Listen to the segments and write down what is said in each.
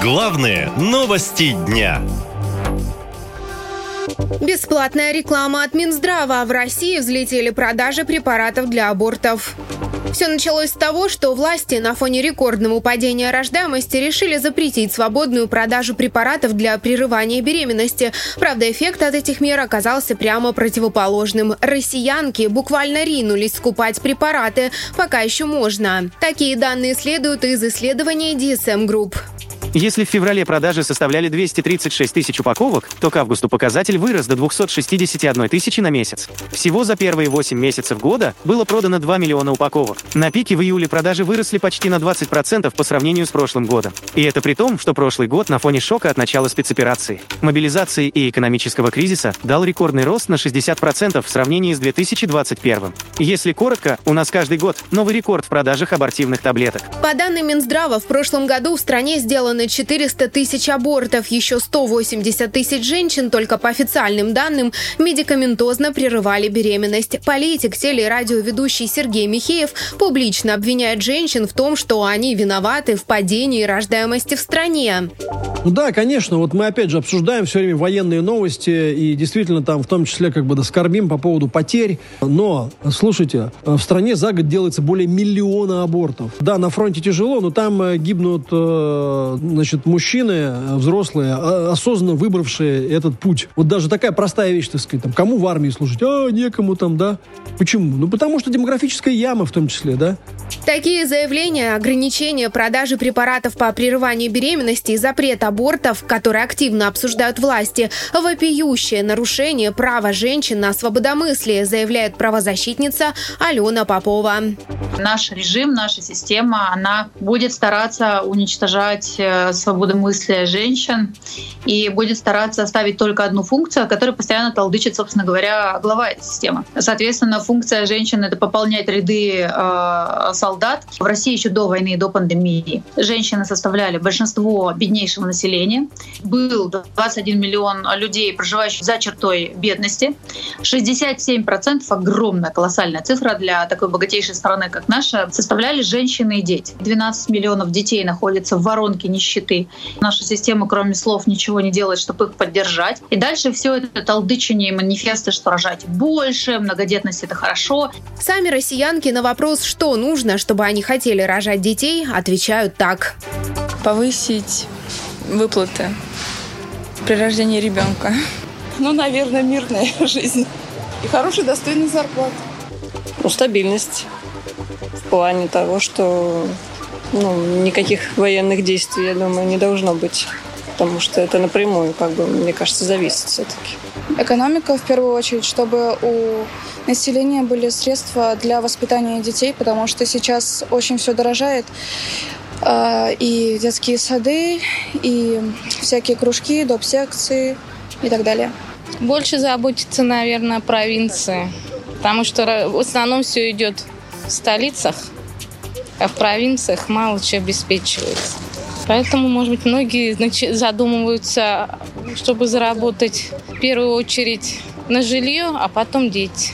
Главные новости дня. Бесплатная реклама от Минздрава. В России взлетели продажи препаратов для абортов. Все началось с того, что власти на фоне рекордного падения рождаемости решили запретить свободную продажу препаратов для прерывания беременности. Правда, эффект от этих мер оказался прямо противоположным. Россиянки буквально ринулись скупать препараты, пока еще можно. Такие данные следуют из исследования DSM Group. Если в феврале продажи составляли 236 тысяч упаковок, то к августу показатель вырос до 261 тысячи на месяц. Всего за первые 8 месяцев года было продано 2 миллиона упаковок. На пике в июле продажи выросли почти на 20% по сравнению с прошлым годом. И это при том, что прошлый год на фоне шока от начала спецоперации, мобилизации и экономического кризиса дал рекордный рост на 60% в сравнении с 2021. Если коротко, у нас каждый год новый рекорд в продажах абортивных таблеток. По данным Минздрава, в прошлом году в стране сделано 400 тысяч абортов, еще 180 тысяч женщин, только по официальным данным, медикаментозно прерывали беременность. Политик, теле- и радиоведущий Сергей Михеев публично обвиняет женщин в том, что они виноваты в падении рождаемости в стране. Ну да, конечно, вот мы опять же обсуждаем все время военные новости и действительно там в том числе как бы доскорбим по поводу потерь. Но, слушайте, в стране за год делается более миллиона абортов. Да, на фронте тяжело, но там э, гибнут э, значит, мужчины э, взрослые, а, осознанно выбравшие этот путь. Вот даже такая простая вещь, так сказать, там, кому в армии служить? А, некому там, да. Почему? Ну, потому что демографическая яма в том числе, да. Такие заявления, ограничения продажи препаратов по прерыванию беременности и запрет абортов, которые активно обсуждают власти, вопиющее нарушение права женщин на свободомыслие, заявляет правозащитница Алена Попова. Наш режим, наша система, она будет стараться уничтожать э, свободомыслие женщин и будет стараться оставить только одну функцию, которая постоянно толдычит, собственно говоря, глава этой системы. Соответственно, функция женщин — это пополнять ряды э, солдат. В России еще до войны и до пандемии женщины составляли большинство беднейшего населения. Был 21 миллион людей, проживающих за чертой бедности. 67% — огромная, колоссальная цифра для такой богатейшей страны, как наша, составляли женщины и дети. 12 миллионов детей находятся в воронке нищеты. Наша система, кроме слов, ничего не делает, чтобы их поддержать. И дальше все это толдычение и манифесты, что рожать больше, многодетность — это хорошо. Сами россиянки на вопрос, что нужно, чтобы они хотели рожать детей, отвечают так. Повысить выплаты при рождении ребенка. Ну, наверное, мирная жизнь и хороший достойный зарплат. Ну, стабильность в плане того, что ну, никаких военных действий, я думаю, не должно быть. Потому что это напрямую, как бы, мне кажется, зависит все-таки. Экономика, в первую очередь, чтобы у населения были средства для воспитания детей, потому что сейчас очень все дорожает. А, и детские сады, и всякие кружки, доп. секции и так далее. Больше заботиться, наверное, о провинции, потому что в основном все идет в столицах, а в провинциях мало чего обеспечивается. Поэтому, может быть, многие задумываются, чтобы заработать в первую очередь на жилье, а потом дети.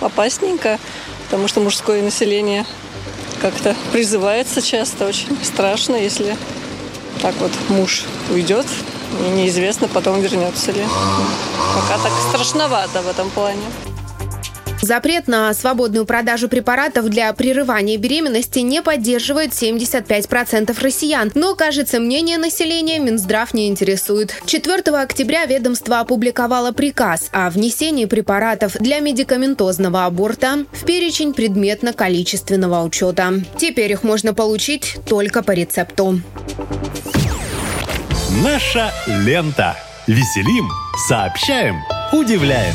Опасненько, потому что мужское население как-то призывается часто. Очень страшно, если так вот муж уйдет, и неизвестно, потом вернется ли. Пока так страшновато в этом плане. Запрет на свободную продажу препаратов для прерывания беременности не поддерживает 75% россиян. Но, кажется, мнение населения Минздрав не интересует. 4 октября ведомство опубликовало приказ о внесении препаратов для медикаментозного аборта в перечень предметно-количественного учета. Теперь их можно получить только по рецепту. Наша лента. Веселим, сообщаем, удивляем.